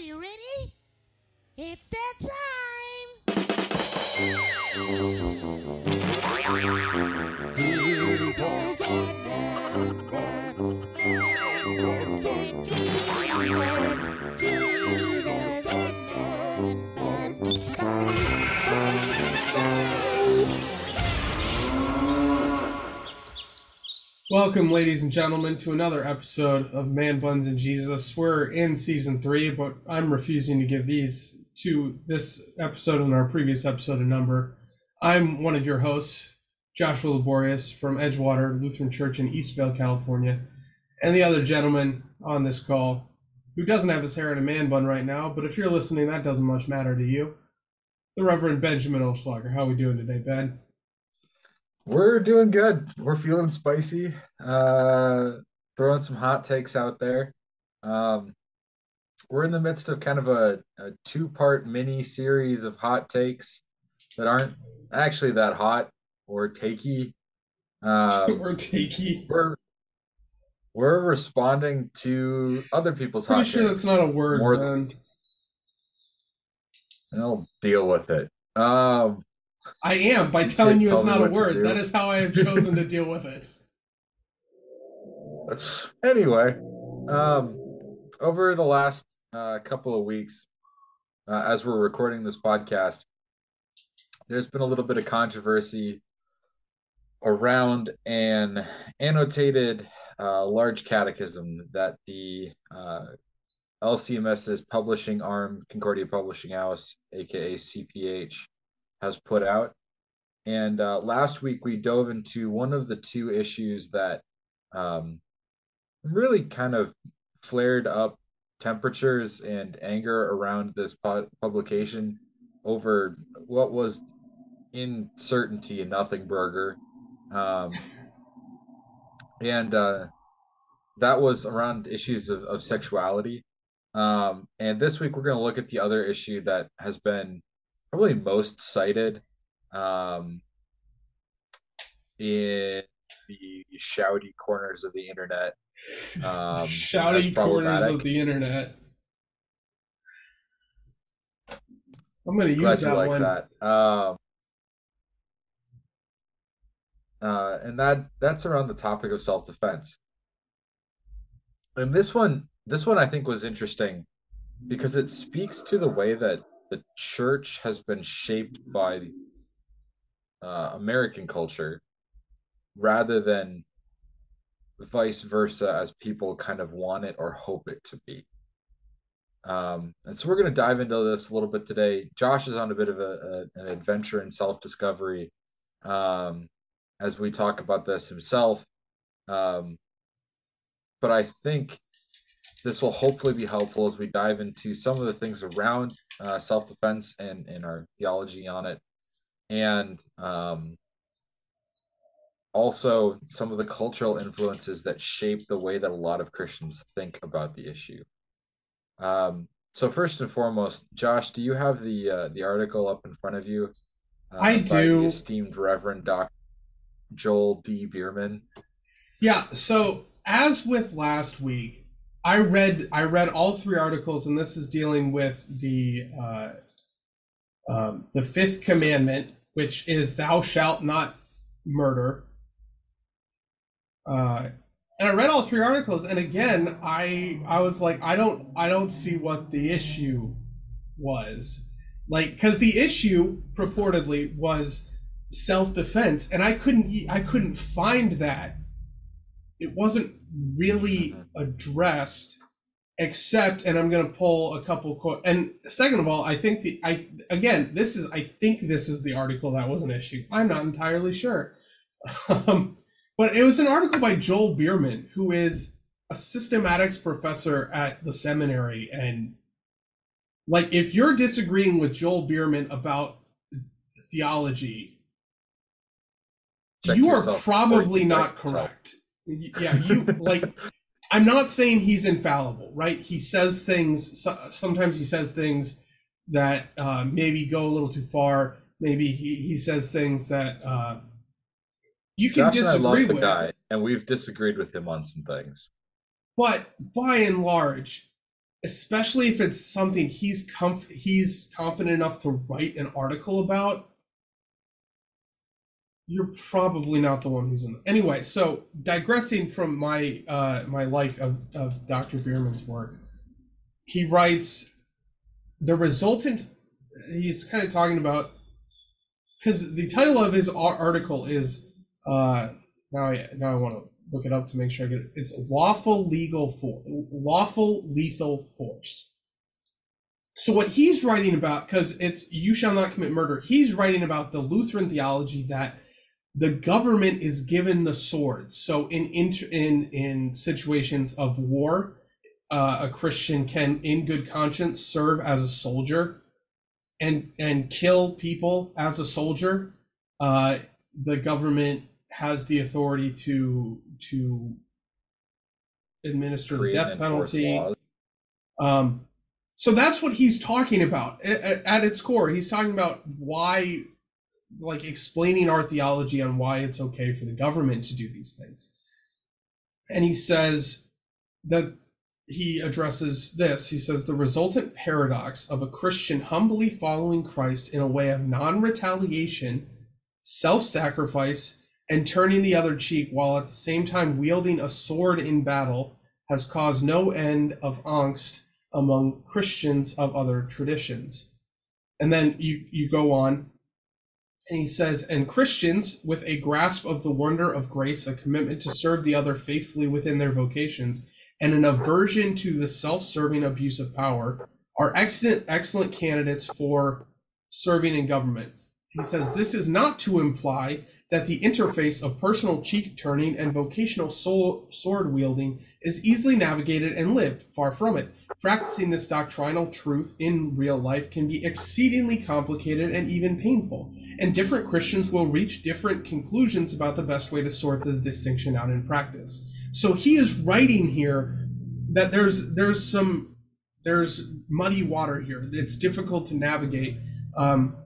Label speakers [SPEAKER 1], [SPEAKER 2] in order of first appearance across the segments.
[SPEAKER 1] you ready? It's that time!
[SPEAKER 2] Welcome, ladies and gentlemen, to another episode of Man Buns and Jesus. We're in season three, but I'm refusing to give these to this episode and our previous episode a number. I'm one of your hosts, Joshua Laborious from Edgewater Lutheran Church in Eastvale, California, and the other gentleman on this call who doesn't have his hair in a man bun right now, but if you're listening, that doesn't much matter to you. The Reverend Benjamin Olschlager. How are we doing today, Ben?
[SPEAKER 3] We're doing good. We're feeling spicy. Uh, throwing some hot takes out there. Um, we're in the midst of kind of a, a two-part mini series of hot takes that aren't actually that hot or takey. Um,
[SPEAKER 2] or takey.
[SPEAKER 3] we're we're responding to other people's
[SPEAKER 2] Pretty
[SPEAKER 3] hot
[SPEAKER 2] sure
[SPEAKER 3] takes.
[SPEAKER 2] that's not a word, man.
[SPEAKER 3] and I'll deal with it. Um,
[SPEAKER 2] I am by telling you
[SPEAKER 3] Tell
[SPEAKER 2] it's
[SPEAKER 3] me
[SPEAKER 2] not a word. That is how I have chosen to deal with it.
[SPEAKER 3] anyway, um, over the last uh, couple of weeks, uh, as we're recording this podcast, there's been a little bit of controversy around an annotated uh, large catechism that the uh, LCMS's publishing arm, Concordia Publishing House, aka CPH, has put out. And uh, last week we dove into one of the two issues that um, really kind of flared up temperatures and anger around this pu- publication over what was in certainty a nothing burger. Um, and uh, that was around issues of, of sexuality. Um, and this week we're going to look at the other issue that has been probably most cited um, in the shouty corners of the internet. Um,
[SPEAKER 2] Shouty corners of the internet. I'm going to use
[SPEAKER 3] Glad
[SPEAKER 2] that
[SPEAKER 3] like
[SPEAKER 2] one.
[SPEAKER 3] that. Um, uh, and that that's around the topic of self-defense. And this one, this one I think was interesting because it speaks to the way that the church has been shaped by uh, American culture rather than vice versa as people kind of want it or hope it to be. Um, and so we're going to dive into this a little bit today. Josh is on a bit of a, a an adventure in self discovery um, as we talk about this himself. Um, but I think this will hopefully be helpful as we dive into some of the things around uh, self defense and, and our theology on it. And um, also some of the cultural influences that shape the way that a lot of Christians think about the issue. Um, so first and foremost, Josh, do you have the uh, the article up in front of you? Uh,
[SPEAKER 2] I do.
[SPEAKER 3] Esteemed Reverend Dr. Joel D. Biermann.
[SPEAKER 2] Yeah, so as with last week, I read I read all three articles, and this is dealing with the uh, um, the fifth commandment, which is "Thou shalt not murder." Uh, and I read all three articles, and again, I I was like, I don't I don't see what the issue was, like, because the issue purportedly was self defense, and I couldn't I couldn't find that it wasn't really addressed except and i'm going to pull a couple quote and second of all i think the i again this is i think this is the article that was an issue. I'm not entirely sure. Um, but it was an article by joel biermann who is a systematics professor at the seminary and like if you're disagreeing with joel biermann about theology
[SPEAKER 3] Check
[SPEAKER 2] you are
[SPEAKER 3] yourself. before you
[SPEAKER 2] probably not correct yeah you like i'm not saying he's infallible right? He says things so, sometimes he says things that uh, maybe go a little too far. Maybe he, he says things that uh, you can
[SPEAKER 3] Josh and I love
[SPEAKER 2] disagree with.
[SPEAKER 3] guy, and we've disagreed with him on some things.
[SPEAKER 2] but by and large especially if it's something he's comf- he's confident enough to write an article about you're probably not the one who's in The, anyway so digressing from my uh my like of, of dr biermann's work he writes the resultant he's kind of talking about because the title of his article is uh now i now i want to look it up to make sure i get it it's lawful legal for lawful lethal force so what he's writing about because it's you shall not commit murder he's writing about the lutheran theology that the government is given the sword. So in in in, in situations of war, uh, a Christian can, in good conscience, serve as a soldier and and kill people as a soldier. Uh, the government has the authority to to administer the death penalty. Um, so that's what he's talking about at, at its core. He's talking about why like explaining our theology on why it's okay for the government to do these things. And he says that he addresses this. He says the resultant paradox of a Christian humbly following Christ in a way of non retaliation, self sacrifice, and turning the other cheek while at the same time wielding a sword in battle has caused no end of angst among Christians of other traditions. And then you, you go on and he says, and Christians, with a grasp of the wonder of grace, a commitment to serve the other faithfully within their vocations, and an aversion to the self serving abuse of power, are excellent, excellent candidates for serving in government. He says this is not to imply that the interface of personal cheek turning and vocational soul, sword wielding is easily navigated and lived. Far from it. Practicing this doctrinal truth in real life can be exceedingly complicated and even painful, and different Christians will reach different conclusions about the best way to sort the distinction out in practice. So he is writing here that there's there's some there's muddy water here. It's difficult to navigate. Um,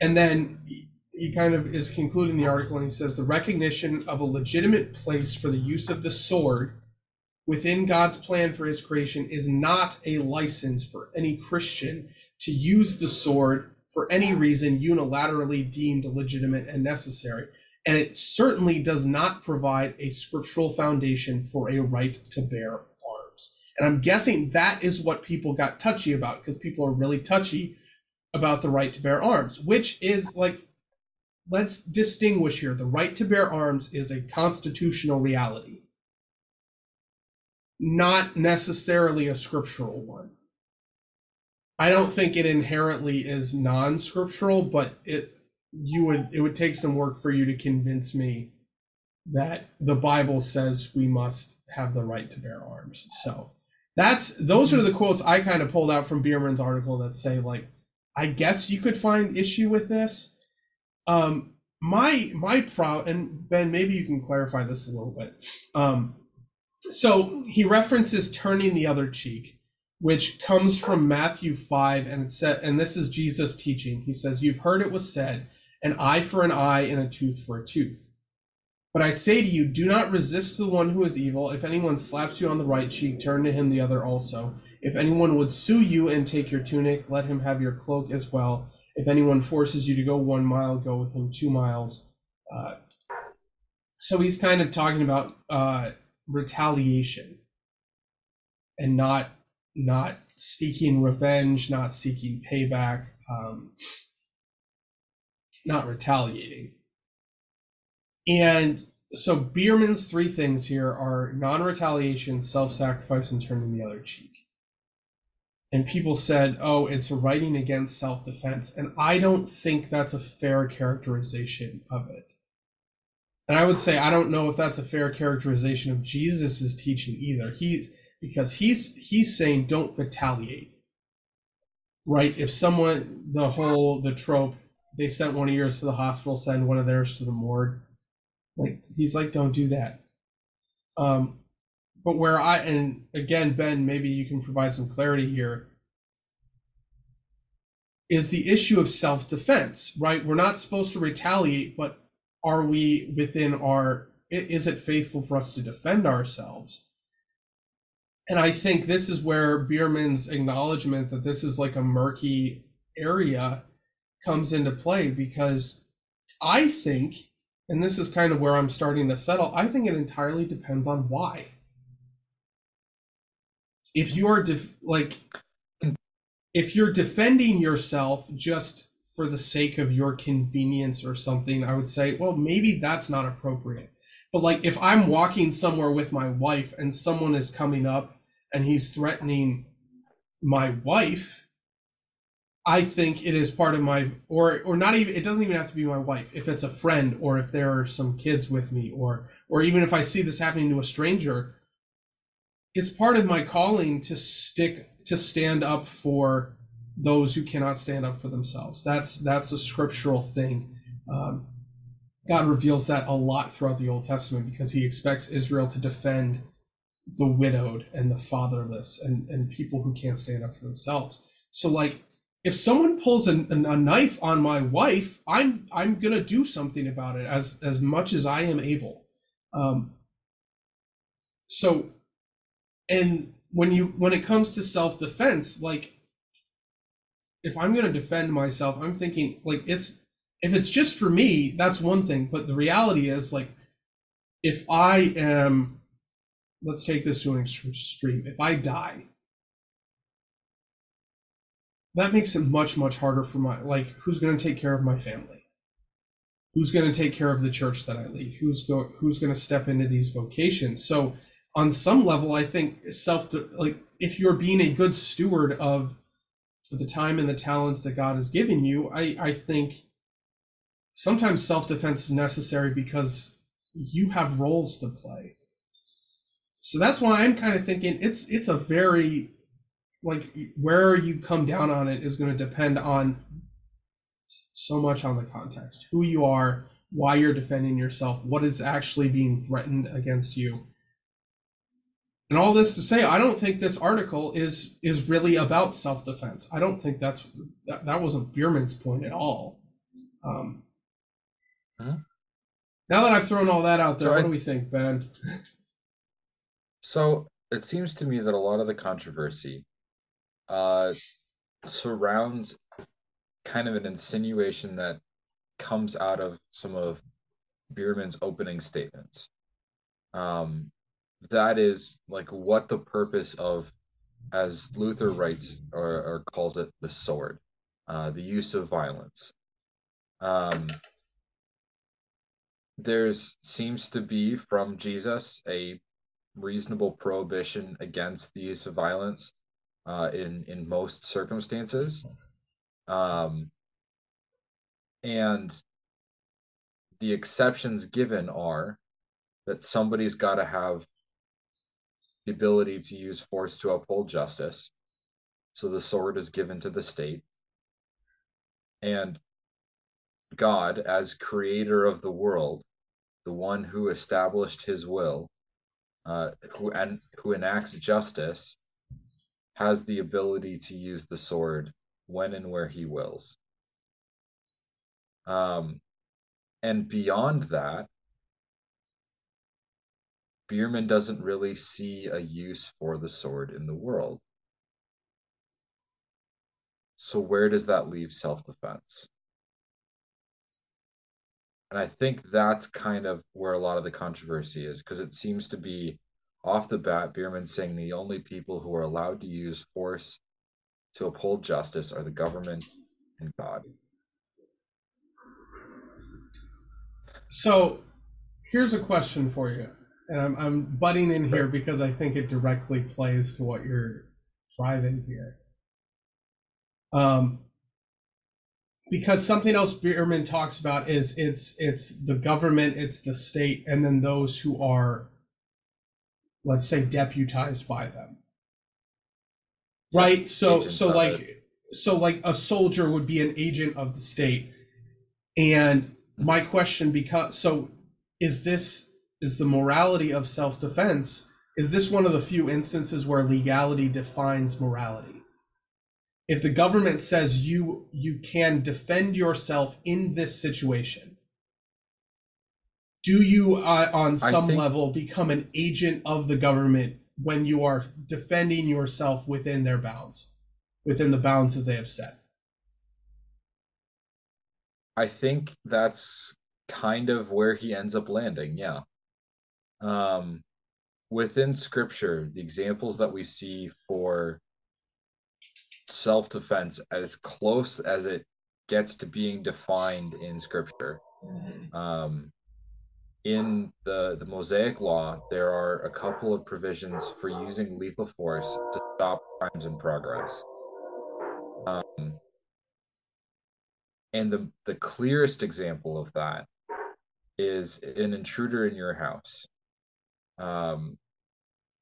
[SPEAKER 2] and then he kind of is concluding the article and he says the recognition of a legitimate place for the use of the sword within God's plan for his creation is not a license for any Christian to use the sword for any reason unilaterally deemed legitimate and necessary. And it certainly does not provide a scriptural foundation for a right to bear arms. And I'm guessing that is what people got touchy about because people are really touchy about the right to bear arms, which is like, let's distinguish here. The right to bear arms is a constitutional reality, not necessarily a scriptural one. I don't think it inherently is non-scriptural, but it you would it would take some work for you to convince me that the Bible says we must have the right to bear arms. So that's those are the quotes I kind of pulled out from Biermann's article that say like I guess you could find issue with this. Um, my my pro and Ben, maybe you can clarify this a little bit. Um, so he references turning the other cheek, which comes from Matthew five, and it said, and this is Jesus teaching. He says, "You've heard it was said, an eye for an eye and a tooth for a tooth." But I say to you, do not resist the one who is evil. If anyone slaps you on the right cheek, turn to him the other also. If anyone would sue you and take your tunic, let him have your cloak as well. If anyone forces you to go one mile, go with him two miles. Uh, so he's kind of talking about uh, retaliation and not not seeking revenge, not seeking payback, um, not retaliating. And so Biermann's three things here are non-retaliation, self-sacrifice, and turning the other cheek and people said, "Oh, it's writing against self-defense," and I don't think that's a fair characterization of it. And I would say I don't know if that's a fair characterization of Jesus's teaching either. He's because he's he's saying don't retaliate. Right? If someone the whole the trope they sent one of yours to the hospital, send one of theirs to the morgue. Like he's like, don't do that. Um, but where I and again, Ben, maybe you can provide some clarity here. Is the issue of self-defense, right? We're not supposed to retaliate, but are we within our is it faithful for us to defend ourselves? and I think this is where Biermann's acknowledgement that this is like a murky area comes into play because I think, and this is kind of where I'm starting to settle, I think it entirely depends on why. If you are def- like, if you're defending yourself just for the sake of your convenience or something, I would say, well, maybe that's not appropriate. But like, if I'm walking somewhere with my wife and someone is coming up and he's threatening my wife, I think it is part of my or or not even it doesn't even have to be my wife. If it's a friend or if there are some kids with me or or even if I see this happening to a stranger, it's part of my calling to stick to stand up for those who cannot stand up for themselves. That's that's a scriptural thing. Um, God reveals that a lot throughout the Old Testament because He expects Israel to defend the widowed and the fatherless and, and people who can't stand up for themselves. So like if someone pulls a, a knife on my wife, I'm I'm gonna do something about it as as much as I am able. Um, so, and when you when it comes to self defense, like if I'm gonna defend myself, I'm thinking like it's if it's just for me, that's one thing. But the reality is like if I am let's take this to an extreme. If I die, that makes it much, much harder for my, like, who's going to take care of my family? Who's going to take care of the church that I lead? Who's go, who's going to step into these vocations? So, on some level, I think self, like, if you're being a good steward of the time and the talents that God has given you, I, I think sometimes self defense is necessary because you have roles to play so that's why I'm kind of thinking it's it's a very like where you come down on it is going to depend on so much on the context, who you are, why you're defending yourself, what is actually being threatened against you. And all this to say, I don't think this article is is really about self-defense. I don't think that's that, that wasn't Biermann's point at all. Um, huh? Now that I've thrown all that out there, so what I, do we think, Ben?
[SPEAKER 3] So it seems to me that a lot of the controversy uh, surrounds kind of an insinuation that comes out of some of Biermann's opening statements. Um, that is like what the purpose of, as Luther writes or, or calls it, the sword, uh, the use of violence. Um, there's seems to be from Jesus a reasonable prohibition against the use of violence uh, in in most circumstances, um, and the exceptions given are that somebody's got to have the ability to use force to uphold justice. So the sword is given to the state. And God, as creator of the world, the one who established his will, uh, who and who enacts justice has the ability to use the sword when and where he wills. Um, and beyond that, Biermann doesn't really see a use for the sword in the world. So where does that leave self-defense? And I think that's kind of where a lot of the controversy is because it seems to be off the bat, Biermann saying the only people who are allowed to use force to uphold justice are the government and God.
[SPEAKER 2] So here's a question for you. And I'm, I'm butting in here because I think it directly plays to what you're driving here. Um, because something else Biermann talks about is it's it's the government, it's the state, and then those who are, let's say, deputized by them. Right. So so like it. so like a soldier would be an agent of the state, and my question because so is this is the morality of self defense is this one of the few instances where legality defines morality? if the government says you you can defend yourself in this situation do you uh, on some think, level become an agent of the government when you are defending yourself within their bounds, within the bounds that they have set.
[SPEAKER 3] I think that's kind of where he ends up landing. Yeah. Um, within scripture, the examples that we see for self defense, as close as it gets to being defined in scripture, um, in the, the Mosaic Law, there are a couple of provisions for using lethal force to stop crimes in progress. Um, and the, the clearest example of that is an intruder in your house. Um,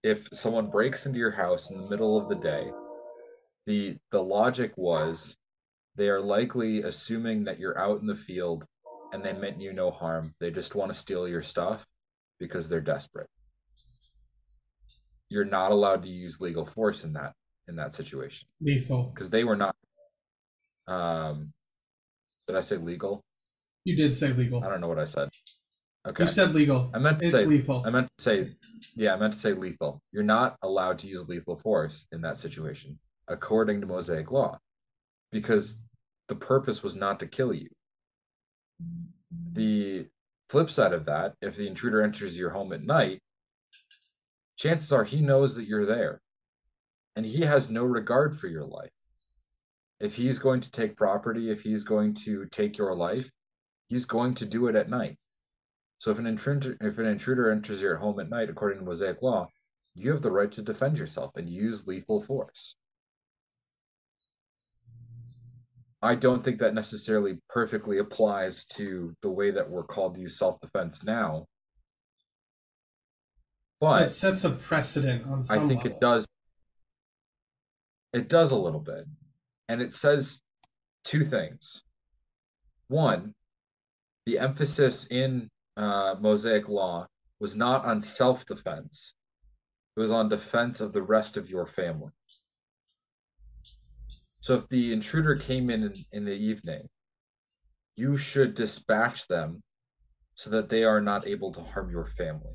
[SPEAKER 3] if someone breaks into your house in the middle of the day, the the logic was they are likely assuming that you're out in the field and they meant you no harm. They just want to steal your stuff because they're desperate. You're not allowed to use legal force in that in that situation
[SPEAKER 2] Lethal.
[SPEAKER 3] because they were not. Um, did I say legal?
[SPEAKER 2] You did say legal.
[SPEAKER 3] I don't know what I said. Okay,
[SPEAKER 2] You said legal.
[SPEAKER 3] I meant to
[SPEAKER 2] It's
[SPEAKER 3] say
[SPEAKER 2] lethal.
[SPEAKER 3] I meant to say, yeah, I meant to say lethal. You're not allowed to use lethal force in that situation, according to Mosaic law, because the purpose was not to kill you. The flip side of that, if the intruder enters your home at night, chances are he knows that you're there and he has no regard for your life. If he's going to take property, if he's going to take your life, he's going to do it at night. So if an intruder if an intruder enters your home at night, according to Mosaic law, you have the right to defend yourself and use lethal force. I don't think that necessarily perfectly applies to the way that we're called to use self-defense now. But it
[SPEAKER 2] sets a precedent on
[SPEAKER 3] I think
[SPEAKER 2] level.
[SPEAKER 3] it does it does a little bit. And it says two things. One, the emphasis in uh, Mosaic law was not on self defense, it was on defense of the rest of your family. So if the intruder came in, in in the evening, you should dispatch them so that they are not able to harm your family.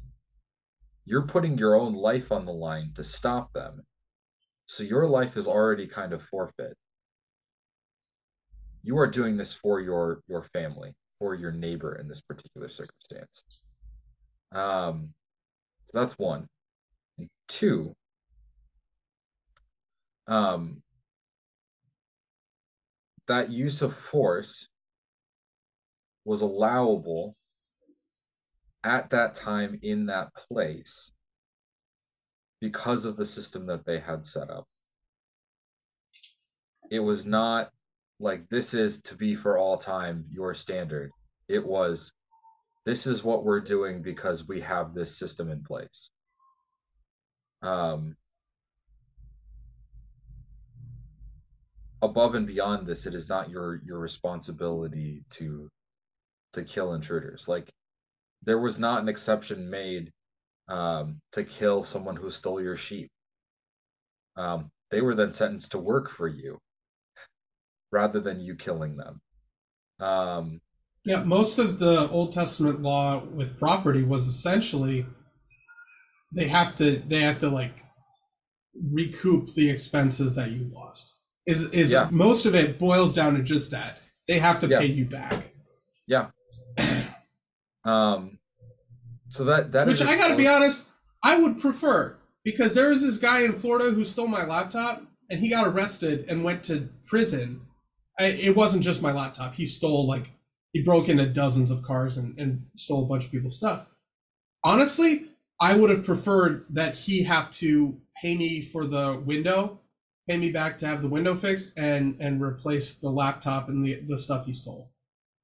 [SPEAKER 3] You're putting your own life on the line to stop them. So your life is already kind of forfeit. You are doing this for your your family, for your neighbor in this particular circumstance. Um, so that's one. And two, um, that use of force was allowable at that time in that place because of the system that they had set up. It was not like this is to be for all time your standard. It was this is what we're doing because we have this system in place. Um, above and beyond this, it is not your your responsibility to to kill intruders. Like there was not an exception made um, to kill someone who stole your sheep. Um, they were then sentenced to work for you rather than you killing them. Um,
[SPEAKER 2] Yeah, most of the Old Testament law with property was essentially they have to they have to like recoup the expenses that you lost. Is is
[SPEAKER 3] Yeah.
[SPEAKER 2] most of it boils down to just that. They have to
[SPEAKER 3] Yeah.
[SPEAKER 2] pay you back. Yeah.
[SPEAKER 3] um, so that that
[SPEAKER 2] Which
[SPEAKER 3] is
[SPEAKER 2] I got to be honest, I would prefer because there was this guy in Florida who stole my laptop and he got arrested and went to prison. I, it wasn't just my laptop. He stole like he broke into dozens of cars and, and stole a bunch of people's stuff. Honestly, I would have preferred that he have to pay me for the window, pay me back to have the window fixed and and replace the laptop and the, the stuff he stole.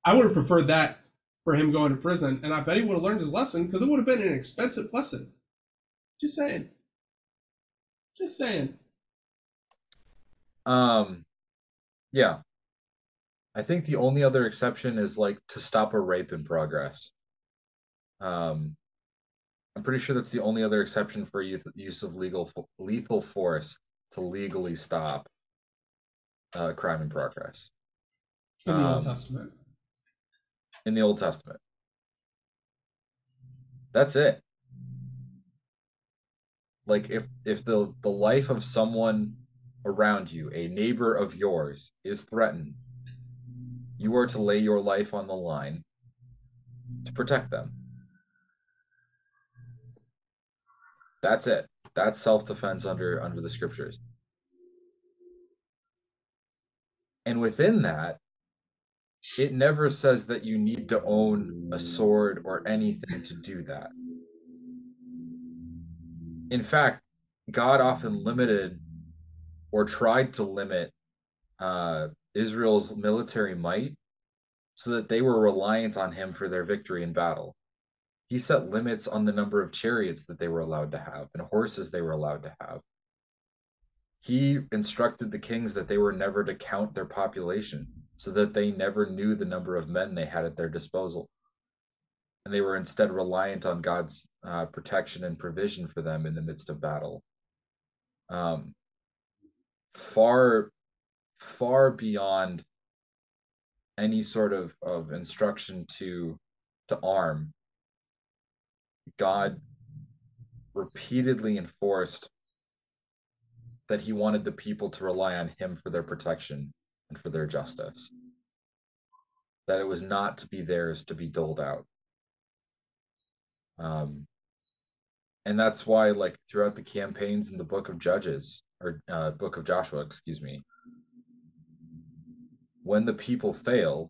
[SPEAKER 2] I would have preferred that for him going to prison, and I bet he would have learned his lesson because it would have been an expensive lesson. Just saying. Just saying.
[SPEAKER 3] Um, yeah. I think the only other exception is like to stop a rape in progress. Um, I'm pretty sure that's the only other exception for use, use of legal lethal force to legally stop uh, crime in progress
[SPEAKER 2] In the Old
[SPEAKER 3] Um,
[SPEAKER 2] Testament.
[SPEAKER 3] in the Old Testament. That's it. like if if the the life of someone around you, a neighbor of yours, is threatened, you are to lay your life on the line to protect them. That's it. That's self-defense under under the scriptures. And within that, it never says that you need to own a sword or anything to do that. In fact, God often limited or tried to limit uh, Israel's military might so that they were reliant on him for their victory in battle. He set limits on the number of chariots that they were allowed to have and horses they were allowed to have. He instructed the kings that they were never to count their population so that they never knew the number of men they had at their disposal. And they were instead reliant on God's uh, protection and provision for them in the midst of battle. Um, far, far beyond any sort of, of instruction to to arm, God repeatedly enforced that he wanted the people to rely on him for their protection and for their justice. That it was not to be theirs to be doled out. Um, and that's why, like, throughout the campaigns in the book of Judges, or uh, book of Joshua, excuse me, when the people failed,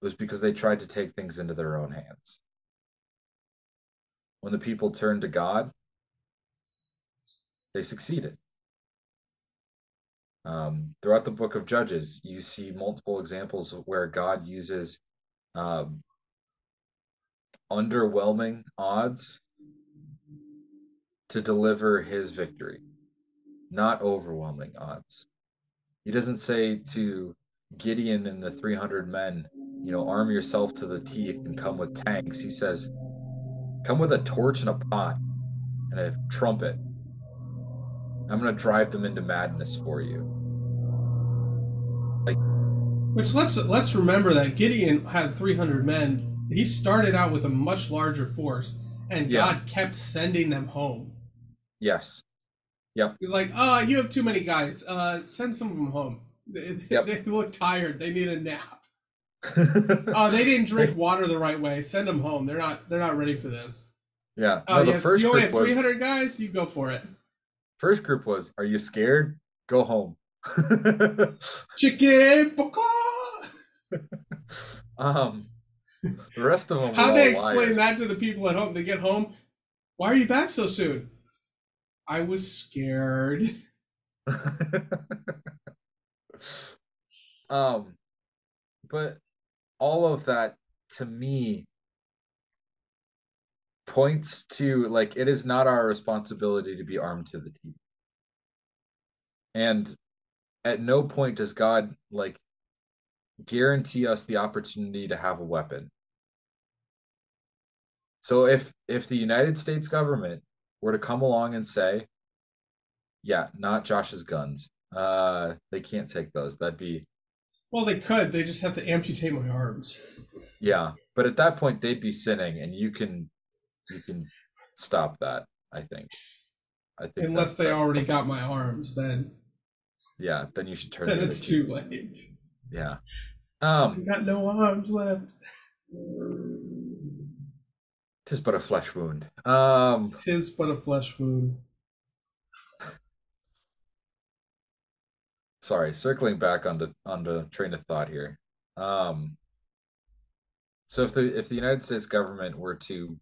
[SPEAKER 3] it was because they tried to take things into their own hands. When the people turned to God, they succeeded. Um, throughout the book of Judges, you see multiple examples where God uses um, underwhelming odds to deliver his victory, not overwhelming odds. He doesn't say to Gideon and the 300 men, you know, arm yourself to the teeth and come with tanks. He says, come with a torch and a pot and a trumpet. I'm going to drive them into madness for you.
[SPEAKER 2] Like, which let's let's remember that Gideon had 300 men. He started out with a much larger force, and
[SPEAKER 3] Yeah.
[SPEAKER 2] God kept sending them home.
[SPEAKER 3] Yes. Yep.
[SPEAKER 2] He's like, "Oh, you have too many guys. Uh, send some of them home. They,
[SPEAKER 3] Yep.
[SPEAKER 2] they look tired. They need a nap. Oh, they didn't drink water the right way. Send them home. They're not. They're not ready for this.
[SPEAKER 3] yeah.
[SPEAKER 2] Oh,
[SPEAKER 3] No,
[SPEAKER 2] you,
[SPEAKER 3] the
[SPEAKER 2] have,
[SPEAKER 3] first
[SPEAKER 2] you only
[SPEAKER 3] group
[SPEAKER 2] have
[SPEAKER 3] was
[SPEAKER 2] 300 guys. You go for it.
[SPEAKER 3] first group was, are you scared? Go home.
[SPEAKER 2] Chicken.
[SPEAKER 3] um, the rest of them.
[SPEAKER 2] How'd they explain
[SPEAKER 3] liars.
[SPEAKER 2] that to the people at home? They get home. Why are you back so soon? I was scared.
[SPEAKER 3] Um, but all of that to me points to like it is not our responsibility to be armed to the teeth. And at no point does God like guarantee us the opportunity to have a weapon. So if if the United States government were to come along and say, yeah, not Josh's guns. Uh they can't take those. That'd be
[SPEAKER 2] Well, they could. They just have to amputate my arms.
[SPEAKER 3] yeah. But at that point they'd be sinning and you can you can stop that, I think. I think
[SPEAKER 2] Unless they
[SPEAKER 3] the-
[SPEAKER 2] already got my arms, then
[SPEAKER 3] yeah, then you should turn
[SPEAKER 2] then
[SPEAKER 3] the
[SPEAKER 2] it's too late.
[SPEAKER 3] Yeah.
[SPEAKER 2] I
[SPEAKER 3] Um
[SPEAKER 2] got no arms left.
[SPEAKER 3] tis but a flesh wound. Um
[SPEAKER 2] Tis but a flesh wound.
[SPEAKER 3] Sorry, circling back onto onto train of thought here. Um, so if the if the United States government were to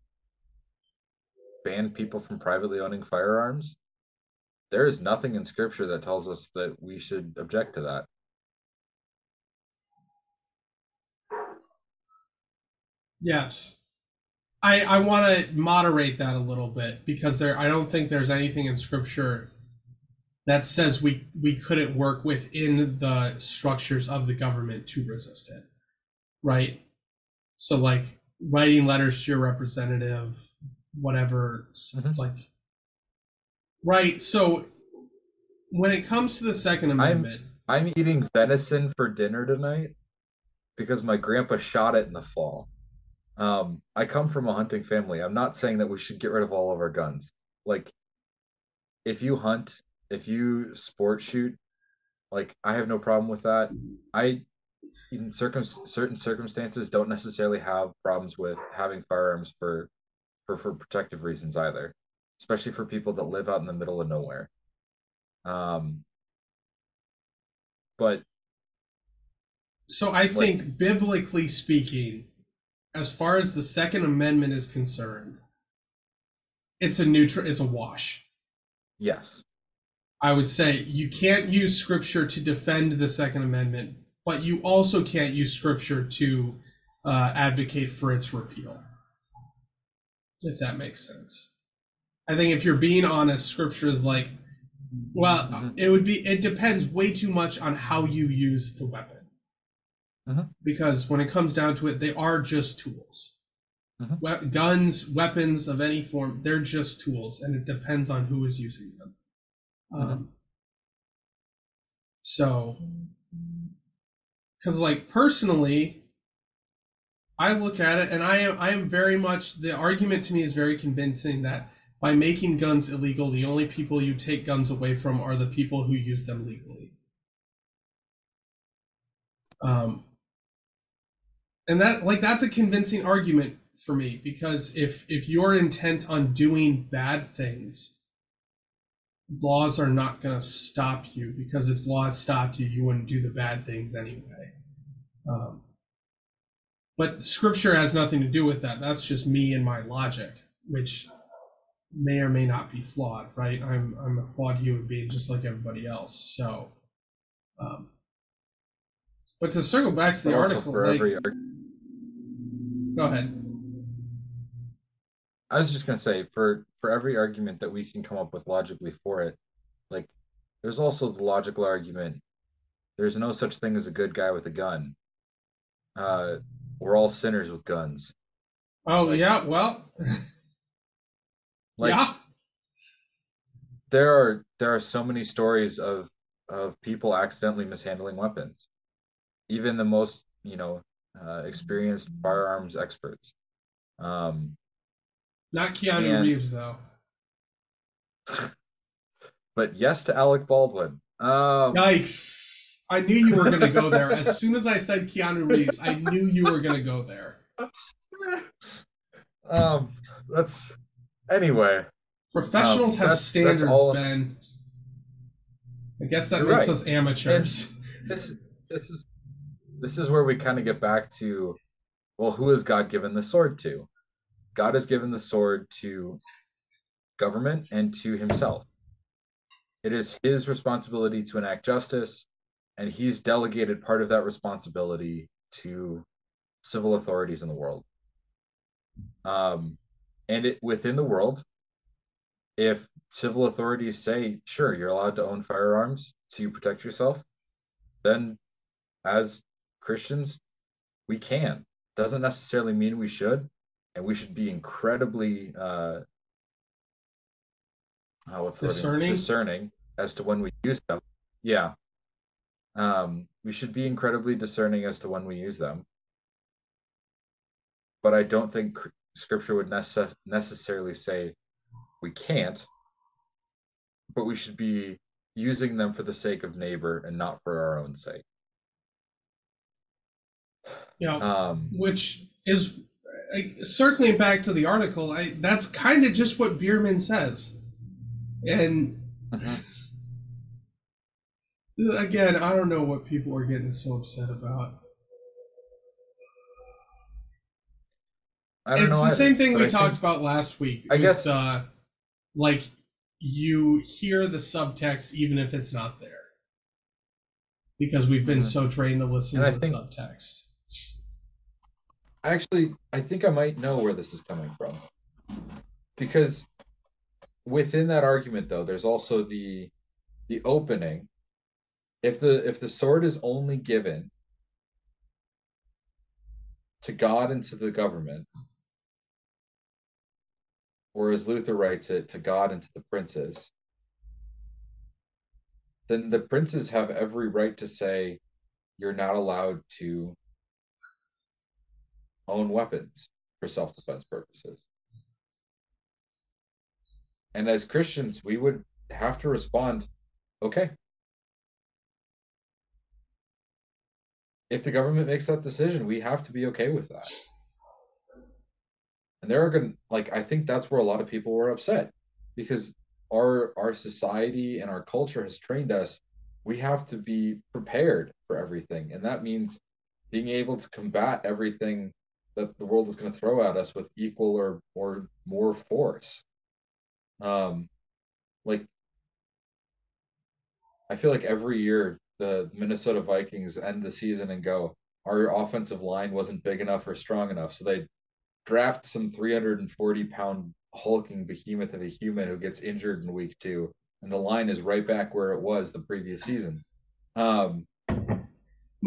[SPEAKER 3] ban people from privately owning firearms, there is nothing in Scripture that tells us that we should object to that.
[SPEAKER 2] Yes. I I want to moderate that a little bit because there I don't think there's anything in scripture that says we we couldn't work within the structures of the government to resist it. Right? So like writing letters to your representative whatever
[SPEAKER 3] Mhm.
[SPEAKER 2] like Right. So when it comes to the second
[SPEAKER 3] I'm-
[SPEAKER 2] amendment,
[SPEAKER 3] I'm eating venison for dinner tonight because my grandpa shot it in the fall. Um, I come from a hunting family. I'm not saying that we should get rid of all of our guns. Like if you hunt, if you sport shoot, like I have no problem with that. I in circum certain circumstances don't necessarily have problems with having firearms for for for protective reasons either, especially for people that live out in the middle of nowhere. Um, but
[SPEAKER 2] So I think biblically speaking, as far as the Second Amendment is concerned, it's a neutral it's a wash.
[SPEAKER 3] yes,
[SPEAKER 2] I would say you can't use scripture to defend the Second Amendment, but you also can't use scripture to uh, advocate for its repeal. If that makes sense. I think if you're being honest, scripture is like, well,
[SPEAKER 3] Mhm.
[SPEAKER 2] it would be, it depends way too much on how you use the weapon.
[SPEAKER 3] Mhm.
[SPEAKER 2] Because when it comes down to it, they are just tools.
[SPEAKER 3] Mhm.
[SPEAKER 2] We- guns, weapons of any form, they're just tools, and it depends on who is using them. Um, so, because like personally, I look at it and I am I am very much the argument to me is very convincing that by making guns illegal, the only people you take guns away from are the people who use them legally. Um, and that like that's a convincing argument for me because if if you're intent on doing bad things laws are not going to stop you because if laws stopped you, you wouldn't do the bad things anyway. Um, but scripture has nothing to do with that. That's just me and my logic, which may or may not be flawed, right? I'm I'm a flawed human being just like everybody else. So, um, but to circle back to the article,
[SPEAKER 3] for
[SPEAKER 2] like, go ahead.
[SPEAKER 3] I was just gonna say for for every argument that we can come up with logically for it, like there's also the logical argument. There's no such thing as a good guy with a gun. Uh, we're all sinners with guns.
[SPEAKER 2] Oh
[SPEAKER 3] Like-
[SPEAKER 2] yeah, well,
[SPEAKER 3] Like
[SPEAKER 2] yeah,
[SPEAKER 3] there are there are so many stories of of people accidentally mishandling weapons. Even the most you know uh, experienced firearms experts. Um,
[SPEAKER 2] not Keanu
[SPEAKER 3] And-
[SPEAKER 2] Reeves though.
[SPEAKER 3] but yes to Alec Baldwin. Um,
[SPEAKER 2] Yikes! I knew you were gonna go there. As soon as I said Keanu Reeves, I knew you were gonna go there.
[SPEAKER 3] um, that's anyway.
[SPEAKER 2] Professionals
[SPEAKER 3] Um,
[SPEAKER 2] have standards, Ben. I guess that
[SPEAKER 3] You're
[SPEAKER 2] makes
[SPEAKER 3] right.
[SPEAKER 2] us amateurs.
[SPEAKER 3] this this is this is where we kind of get back to well who has god given the sword to god has given the sword to government and to himself it is his responsibility to enact justice and he's delegated part of that responsibility to civil authorities in the world um and it within the world if civil authorities say sure you're allowed to own firearms to protect yourself then as Christians, we can. Doesn't necessarily mean we should, and we should be incredibly uh, oh, what's the?
[SPEAKER 2] Discerning?
[SPEAKER 3] discerning as to when we use them. Yeah, um, we should be incredibly discerning as to when we use them. But I don't think Scripture would necess- necessarily say we can't. But we should be using them for the sake of neighbor and not for our own sake.
[SPEAKER 2] Yeah,
[SPEAKER 3] Um,
[SPEAKER 2] which is circling back to the article. I, that's kind of just what Biermann says, and
[SPEAKER 3] mhm.
[SPEAKER 2] again, I don't know what people are getting so upset about.
[SPEAKER 3] I don't
[SPEAKER 2] it's the
[SPEAKER 3] either,
[SPEAKER 2] same thing we
[SPEAKER 3] I
[SPEAKER 2] talked
[SPEAKER 3] think-
[SPEAKER 2] about last week.
[SPEAKER 3] I
[SPEAKER 2] with,
[SPEAKER 3] guess-
[SPEAKER 2] uh, like you hear the subtext even if it's not there, because we've been
[SPEAKER 3] Mhm.
[SPEAKER 2] so trained to listen
[SPEAKER 3] And
[SPEAKER 2] to
[SPEAKER 3] I
[SPEAKER 2] the
[SPEAKER 3] think-
[SPEAKER 2] subtext.
[SPEAKER 3] Actually, I think I might know where this is coming from. Because within that argument though, there's also the the opening. If the if the sword is only given to God and to the government, or as Luther writes it, to God and to the princes, then the princes have every right to say you're not allowed to own weapons for self-defense purposes. And as Christians, we would have to respond, okay. If the government makes that decision, we have to be okay with that. And there are going like I think that's where a lot of people were upset because our our society and our culture has trained us we have to be prepared for everything and that means being able to combat everything that the world is going to throw at us with equal or or more force. Um like i feel like every year the minnesota vikings end the season and go our offensive line wasn't big enough or strong enough. So they draft some 340 pound hulking behemoth of a human who gets injured in week two and the line is right back where it was the previous season. Um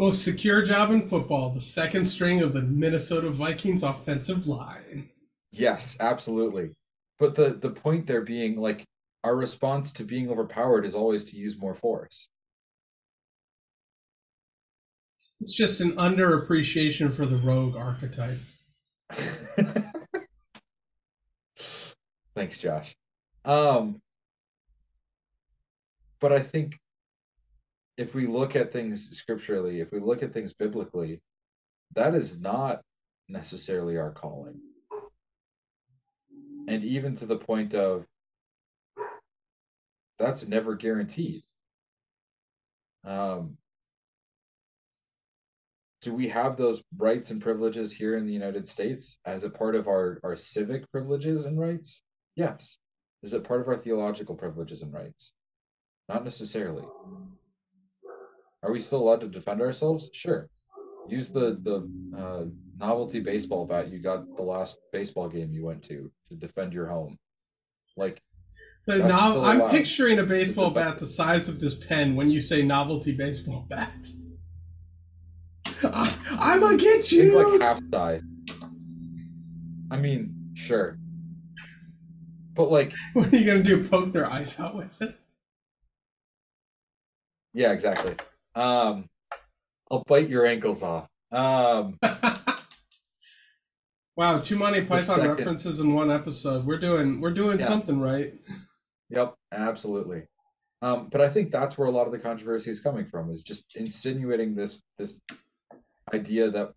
[SPEAKER 2] Most secure job in football, the second string of the Minnesota Vikings offensive line.
[SPEAKER 3] Yes, absolutely. But the the point there being like our response to being overpowered is always to use more force.
[SPEAKER 2] It's just an underappreciation for the rogue archetype.
[SPEAKER 3] Thanks, Josh. Um but I think if we look at things scripturally, if we look at things biblically, that is not necessarily our calling. And even to the point of that's never guaranteed. Um, do we have those rights and privileges here in the United States as a part of our, our civic privileges and rights? Yes. Is it part of our theological privileges and rights? Not necessarily. Are we still allowed to defend ourselves? Sure. Use the the uh, novelty baseball bat you got the last baseball game you went to to defend your home. Like
[SPEAKER 2] The
[SPEAKER 3] That's
[SPEAKER 2] I'm picturing a baseball bat the size of this pen when you say novelty baseball bat. I- I'm gonna get you.
[SPEAKER 3] like half size. I mean, sure. But like,
[SPEAKER 2] what are you gonna do? Poke their eyes out with it?
[SPEAKER 3] yeah, exactly. Um, I'll bite your ankles off. Um,
[SPEAKER 2] wow, two Monty Python references in one episode. We're doing we're doing
[SPEAKER 3] Yeah.
[SPEAKER 2] something right.
[SPEAKER 3] Yep, absolutely. Um, but I think that's where a lot of the controversy is coming from, is just insinuating this this idea that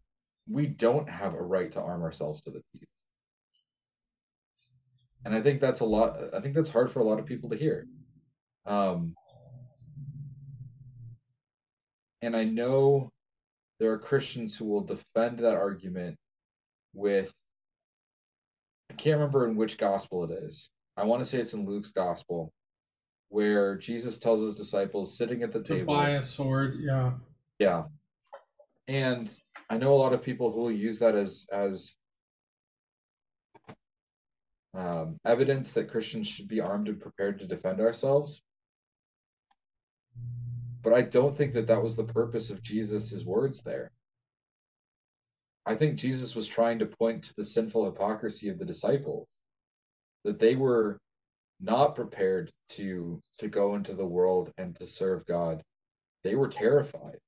[SPEAKER 3] we don't have a right to arm ourselves to the teeth. And I think that's a lot I think that's hard for a lot of people to hear. Um, and I know there are Christians who will defend that argument with I can't remember in which gospel it is. I want to say it's in Luke's gospel where Jesus tells his disciples sitting at the
[SPEAKER 2] To
[SPEAKER 3] table.
[SPEAKER 2] buy a sword, yeah.
[SPEAKER 3] Yeah. And I know a lot of people who will use that as as um, evidence that Christians should be armed and prepared to defend ourselves. But I don't think that that was the purpose of Jesus's words there. I think Jesus was trying to point to the sinful hypocrisy of the disciples, that they were not prepared to to go into the world and to serve God. They were terrified.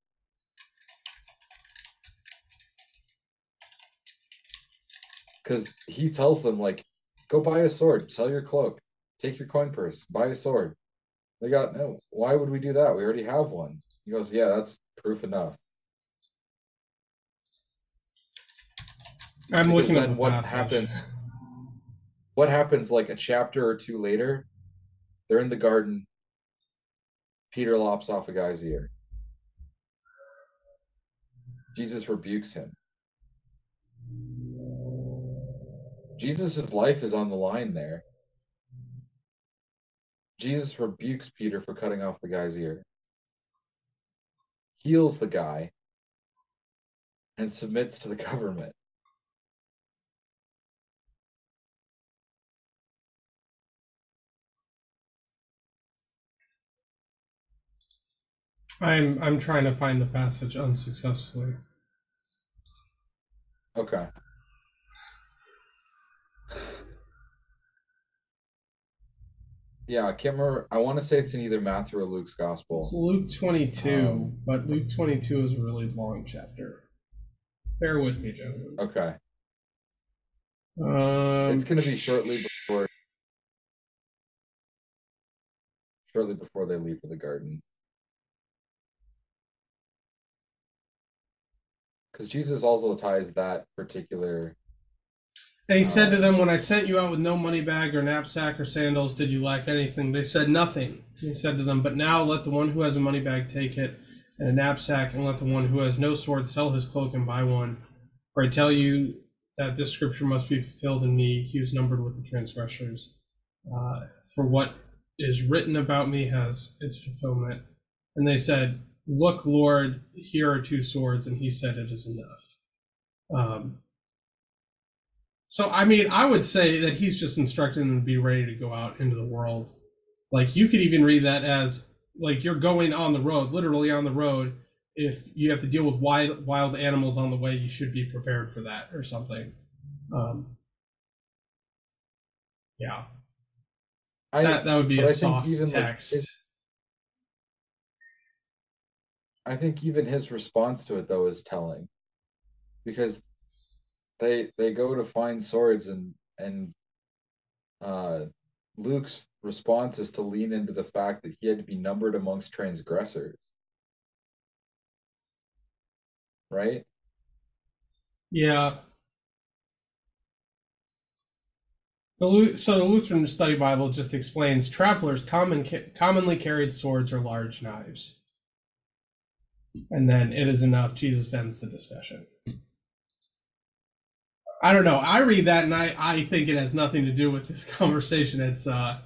[SPEAKER 3] Because he tells them, like, go buy a sword, sell your cloak, take your coin purse, buy a sword. They got no. Why would we do that? We already have one. He goes, yeah, that's proof enough.
[SPEAKER 2] I'm
[SPEAKER 3] Because
[SPEAKER 2] looking at
[SPEAKER 3] what
[SPEAKER 2] passage.
[SPEAKER 3] happened- What happens like a chapter or two later? They're in the garden. Peter lops off a guy's ear. Jesus rebukes him. Jesus' life is on the line there. Jesus rebukes Peter for cutting off the guy's ear, heals the guy, and submits to the government.
[SPEAKER 2] I'm I'm trying to find the passage unsuccessfully.
[SPEAKER 3] Okay. Yeah, I can't remember. I want to say it's in either Matthew or Luke's gospel.
[SPEAKER 2] It's Luke 22,
[SPEAKER 3] Um,
[SPEAKER 2] but Luke 22 is a really long chapter. Bear with me, gentlemen.
[SPEAKER 3] Okay.
[SPEAKER 2] Um,
[SPEAKER 3] It's going to be shortly before shortly before they leave for the garden. Because Jesus also ties that particular.
[SPEAKER 2] And he said to them, When I sent you out with no money bag or knapsack or sandals, did you lack anything? They said, Nothing. He said to them, But now let the one who has a money bag take it, and a knapsack, and let the one who has no sword sell his cloak and buy one. For I tell you that this scripture must be fulfilled in me. He was numbered with the transgressors. Uh, for what is written about me has its fulfillment. And they said, Look, Lord, here are two swords. And he said, It is enough. Um, so, I mean, I would say that he's just instructing them to be ready to go out into the world. Like, you could even read that as, like, you're going on the road, literally on the road. If you have to deal with wild, wild animals on the way, you should be prepared for that or something. Um, yeah,
[SPEAKER 3] I,
[SPEAKER 2] that, that would be a
[SPEAKER 3] I
[SPEAKER 2] soft
[SPEAKER 3] like,
[SPEAKER 2] text.
[SPEAKER 3] it- I think even his response to it though is telling, because they they go to find swords and and uh, Luke's response is to lean into the fact that he had to be numbered amongst transgressors, right?
[SPEAKER 2] Yeah. The so the Lutheran Study Bible just explains travelers common commonly carried swords or large knives, and then it is enough. Jesus ends the discussion. I don't know. I read that and I I think it has nothing to do with this conversation. It's uh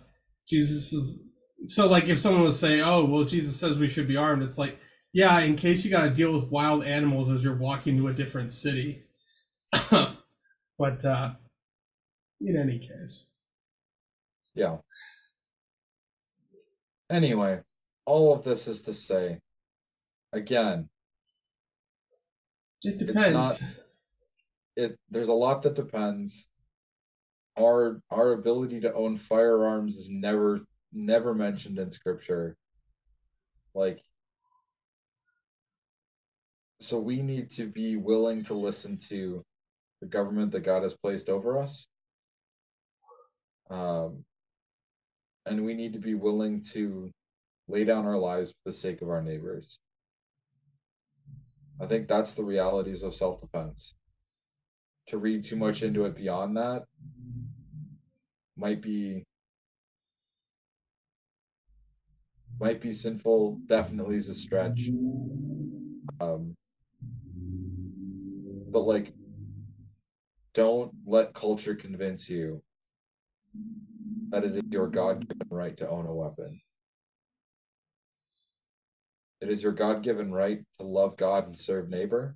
[SPEAKER 2] Jesus is so like if someone was saying, "Oh, well, Jesus says we should be armed," it's like, yeah, in case you got to deal with wild animals as you're walking to a different city. but uh, in any case,
[SPEAKER 3] Yeah. Anyway, all of this is to say, again,
[SPEAKER 2] it depends.
[SPEAKER 3] It there's a lot that depends. Our our ability to own firearms is never never mentioned in scripture. Like so we need to be willing to listen to the government that God has placed over us. Um and we need to be willing to lay down our lives for the sake of our neighbors. I think that's the realities of self-defense to read too much into it beyond that might be might be sinful definitely is a stretch. Um but like don't let culture convince you that it is your god-given right to own a weapon. It is your god-given right to love god and serve neighbor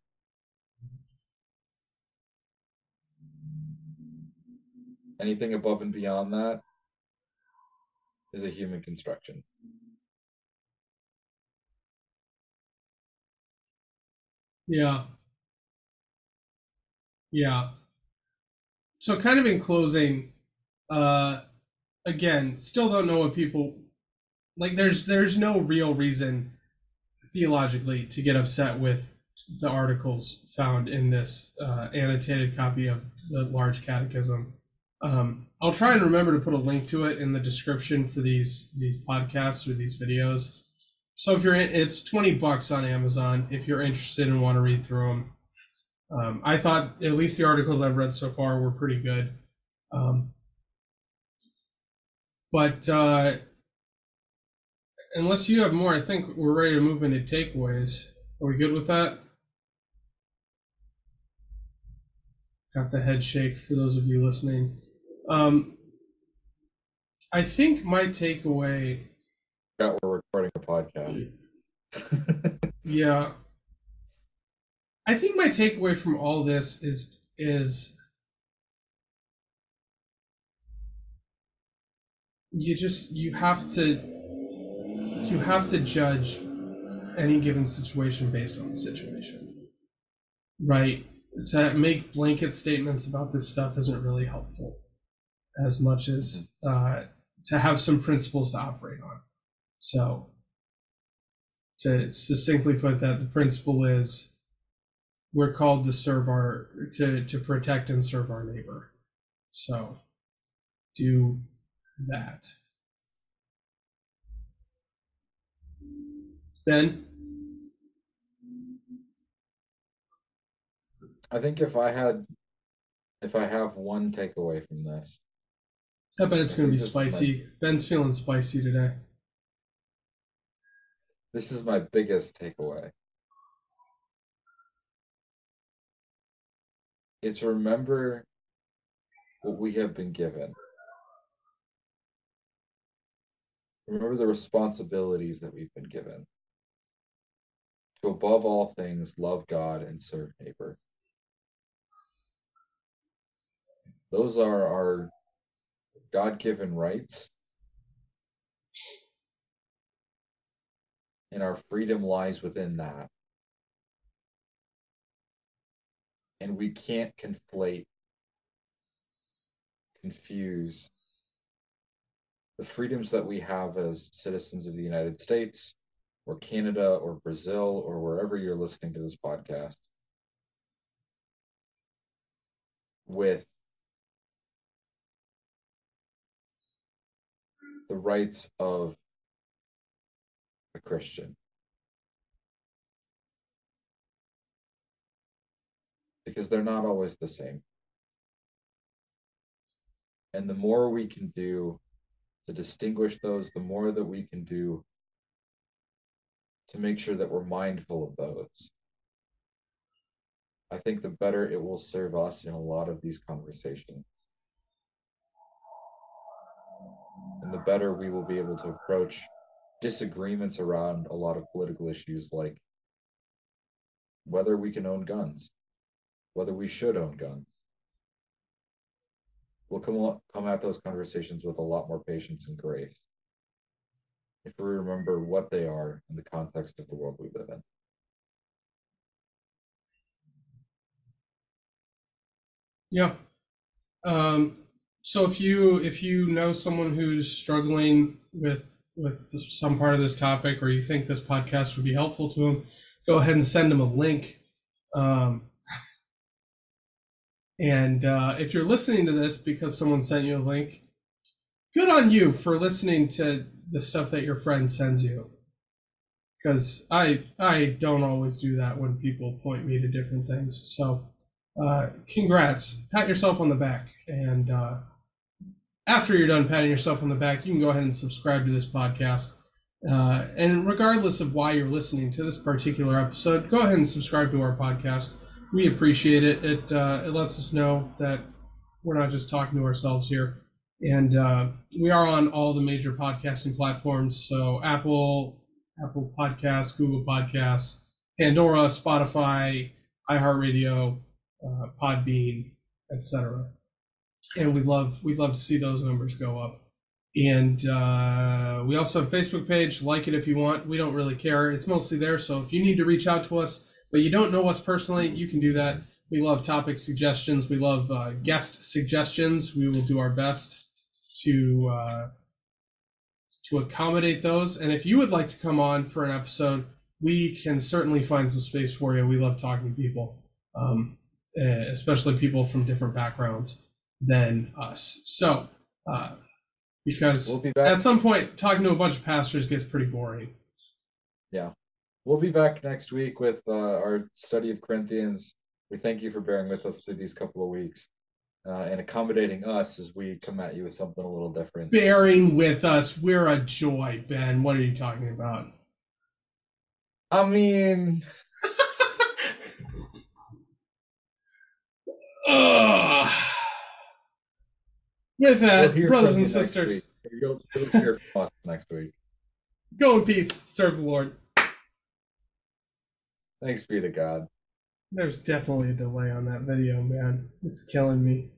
[SPEAKER 3] anything above and beyond that is a human construction.
[SPEAKER 2] Yeah. Yeah. So kind of in closing, uh again, still don't know what people like there's there's no real reason theologically to get upset with the articles found in this uh, annotated copy of the large catechism. Um, I'll try and remember to put a link to it in the description for these these podcasts or these videos. So if you're in, it's 20 bucks on Amazon if you're interested and want to read through them. Um, I thought at least the articles I've read so far were pretty good. Um, but uh, unless you have more, I think we're ready to move into takeaways. Are we good with that? Got the head shake for those of you listening. Um, I think my takeaway,
[SPEAKER 3] we're recording a podcast.
[SPEAKER 2] yeah, I think my takeaway from all this is is you just you have to you have to judge any given situation based on the situation right? To make blanket statements about this stuff isn't really helpful as much as uh, to have some principles to operate on. So to succinctly put that the principle is we're called to serve our to to protect and serve our neighbor. So do that. Ben?
[SPEAKER 3] I think if I had, if I have one takeaway from this,
[SPEAKER 2] I bet it's going to be
[SPEAKER 3] think this is my-
[SPEAKER 2] spicy. Ben's feeling spicy today.
[SPEAKER 3] this is my biggest takeaway. It's remember what we have been given. Remember the responsibilities that we've been given. To above all things, love God and serve neighbor. Those are our God given rights. And our freedom lies within that. And we can't conflate, confuse the freedoms that we have as citizens of the United States or Canada or Brazil or wherever you're listening to this podcast with the rights of a Christian. Because they're not always the same. And the more we can do to distinguish those, the more that we can do to make sure that we're mindful of those. I think the better it will serve us in a lot of these conversations. And the better we will be able to approach disagreements around a lot of political issues like whether we can own guns, whether we should own guns. We'll come, come at those conversations with a lot more patience and grace if we remember what they are in the context of the world we live in.
[SPEAKER 2] Yeah. Um, so if you if you know someone who's struggling with with some part of this topic, or you think this podcast would be helpful to them, go ahead and send them a link. Um, and uh, if you're listening to this because someone sent you a link, good on you for listening to the stuff that your friend sends you. Because I I don't always do that when people point me to different things. So uh, congrats. Pat yourself on the back. And uh, after you're done patting yourself on the back, you can go ahead and subscribe to this podcast. Uh, and regardless of why you're listening to this particular episode, go ahead and subscribe to our podcast. We appreciate it. It uh, it lets us know that we're not just talking to ourselves here. And uh, we are on all the major podcasting platforms. So Apple, Apple Podcasts, Google Podcasts, Pandora, Spotify, iHeartRadio, uh, Podbean, etc. And we'd love we'd love to see those numbers go up. And uh, we also have a Facebook page. Like it if you want. We don't really care. It's mostly there. So if you need to reach out to us, but you don't know us personally, you can do that. We love topic suggestions. We love uh, guest suggestions. We will do our best to uh, to accommodate those. And if you would like to come on for an episode, we can certainly find some space for you. We love talking to people. Um, uh, especially people from different backgrounds than us. So, uh, because
[SPEAKER 3] We'll be
[SPEAKER 2] at some point, talking to a bunch of pastors gets pretty boring. Yeah.
[SPEAKER 3] We'll be back next week with uh, our study of Corinthians. We thank you for bearing with us through these couple of weeks uh, and accommodating us as we come at you with something a little different.
[SPEAKER 2] Bearing with us, we're a joy, Ben. What are you talking about?
[SPEAKER 3] I mean,
[SPEAKER 2] Ugh. With
[SPEAKER 3] we'll
[SPEAKER 2] that,
[SPEAKER 3] hear
[SPEAKER 2] brothers
[SPEAKER 3] from
[SPEAKER 2] and
[SPEAKER 3] you next
[SPEAKER 2] sisters,
[SPEAKER 3] week. You'll, you'll hear from us next week.
[SPEAKER 2] go in peace. Serve the Lord.
[SPEAKER 3] Thanks be to God.
[SPEAKER 2] There's definitely a delay on that video, man. It's killing me.